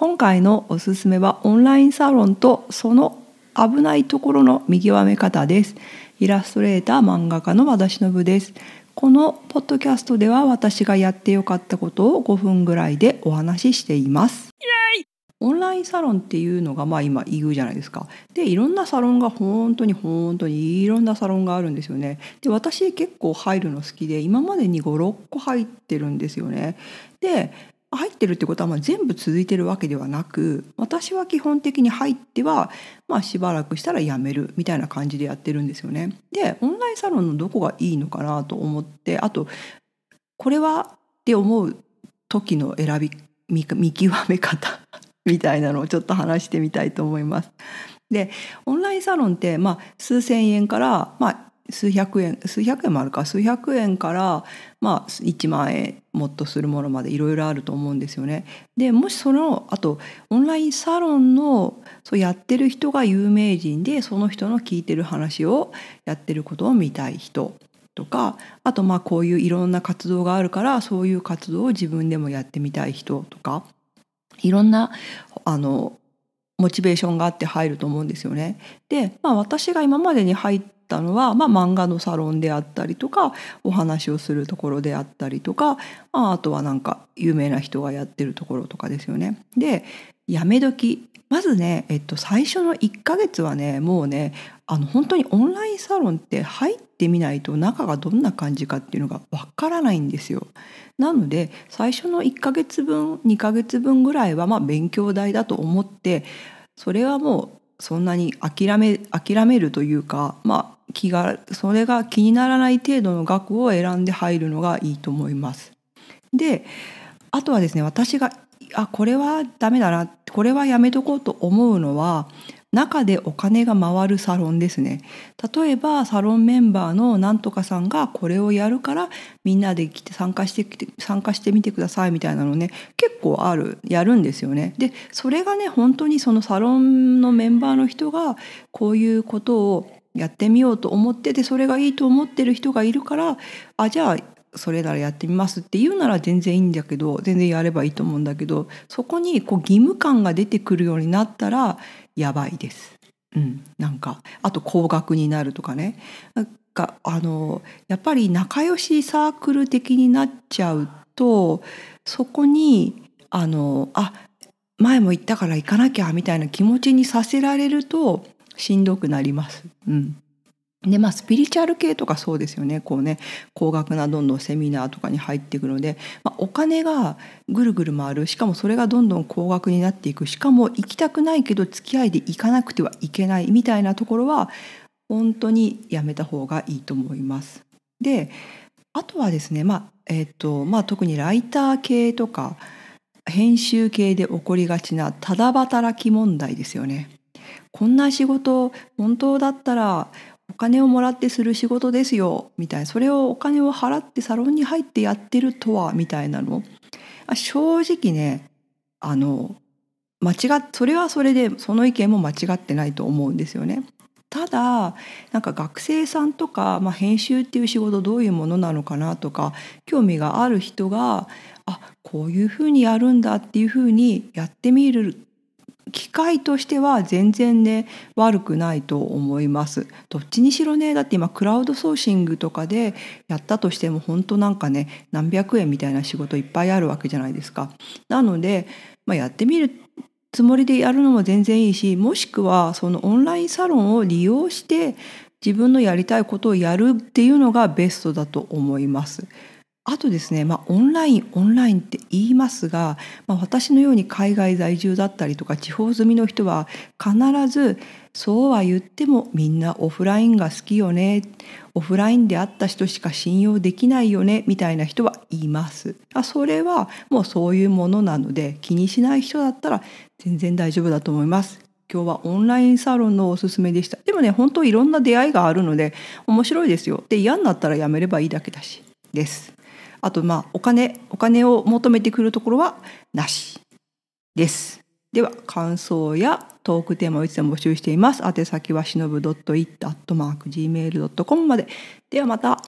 今回のおすすめはオンラインサロンとその危ないところの見極め方ですイラストレーター漫画家の和田忍ですこのポッドキャストでは私がやってよかったことを5分ぐらいでお話ししていますオンラインサロンっていうのがまあ今言うじゃないですか。でいろんなサロンが本当に本当にいろんなサロンがあるんですよね。で私結構入るの好きで今までに56個入ってるんですよね。で入ってるってことはまあ全部続いてるわけではなく私は基本的に入ってはまあしばらくしたらやめるみたいな感じでやってるんですよね。でオンラインサロンのどこがいいのかなと思ってあとこれはって思う時の選び見極め方 みたいなのをちょっと話してみたいと思います。でオンラインサロンってまあ数千円からまあ数百円数百円もあるか数百円からまあ1万円もっとするものまでいろいろあると思うんですよね。でもしそのあとオンラインサロンのそうやってる人が有名人でその人の聞いてる話をやってることを見たい人とかあとまあこういういろんな活動があるからそういう活動を自分でもやってみたい人とかいろんなあのモチベーションがあって入ると思うんですよね。で、まあ、私が今までに入っったのは、まあ、漫画のサロンであったりとかお話をするところであったりとか、まあ、あとはなんか有名な人がやってるところとかですよね。でやめ時まずね、えっと、最初の1ヶ月はねもうねあの本当にオンラインサロンって入ってみないと中がどんな感じかっていうのがわからないんですよ。なので最初の1ヶ月分2ヶ月分ぐらいはまあ勉強代だと思ってそれはもうそんなに諦め諦めるというかまあ気がそれが気にならない程度の額を選んで入るのがいいと思います。であとはですね私があこれはダメだなこれはやめとこうと思うのは中でお金が回るサロンですね例えばサロンメンバーのなんとかさんがこれをやるからみんなで来て参加してきて参加してみてくださいみたいなのね結構あるやるんですよね。でそれがね本当にそのサロンのメンバーの人がこういうことをやってみようと思っててそれがいいと思ってる人がいるからあじゃあそれならやってみますって言うなら全然いいんだけど全然やればいいと思うんだけどそこにこう義務感が出てくるようになったらやばいです。うん、なんかあと高額になるとかねなんかあのやっぱり仲良しサークル的になっちゃうとそこにあのあ前も言ったから行かなきゃみたいな気持ちにさせられるとしんどくなります。うんでまあスピリチュアル系とかそうですよねこうね高額などんどんセミナーとかに入っていくので、まあ、お金がぐるぐる回るしかもそれがどんどん高額になっていくしかも行きたくないけど付き合いで行かなくてはいけないみたいなところは本当にやめた方がいいと思います。であとはですねまあえ、ー、とまあ特にライター系とか編集系で起こりがちなただ働き問題ですよね。こんな仕事本当だったら金をもらってする仕事ですよみたいなそれをお金を払ってサロンに入ってやってるとはみたいなの正直ねあの間違っそれはそれでその意見も間違ってないと思うんですよね。ただなんか学生さんとか、まあ、編集っていう仕事どういうものなのかなとか興味がある人があこういうふうにやるんだっていうふうにやってみる機会としては全然ね悪くないと思います。どっちにしろねだって今クラウドソーシングとかでやったとしても本当なんかね何百円みたいな仕事いっぱいあるわけじゃないですか。なので、まあ、やってみるつもりでやるのも全然いいしもしくはそのオンラインサロンを利用して自分のやりたいことをやるっていうのがベストだと思います。あとですね、まあ、オンラインオンラインって言いますが、まあ、私のように海外在住だったりとか地方住みの人は必ずそうは言ってもみんなオフラインが好きよねオフラインで会った人しか信用できないよねみたいな人はいます。あそれはもうそういうものなので気にしない人だったら全然大丈夫だと思います。今日はオンラインサロンのおすすめでした。でもね本当いろんな出会いがあるので面白いですよ。で嫌になったらやめればいいだけだしです。あとまあお金お金を求めてくるところはなしです。では感想やトークテーマをいつでも募集しています。宛先はしのぶ .it.gmail.com まで。ではまた。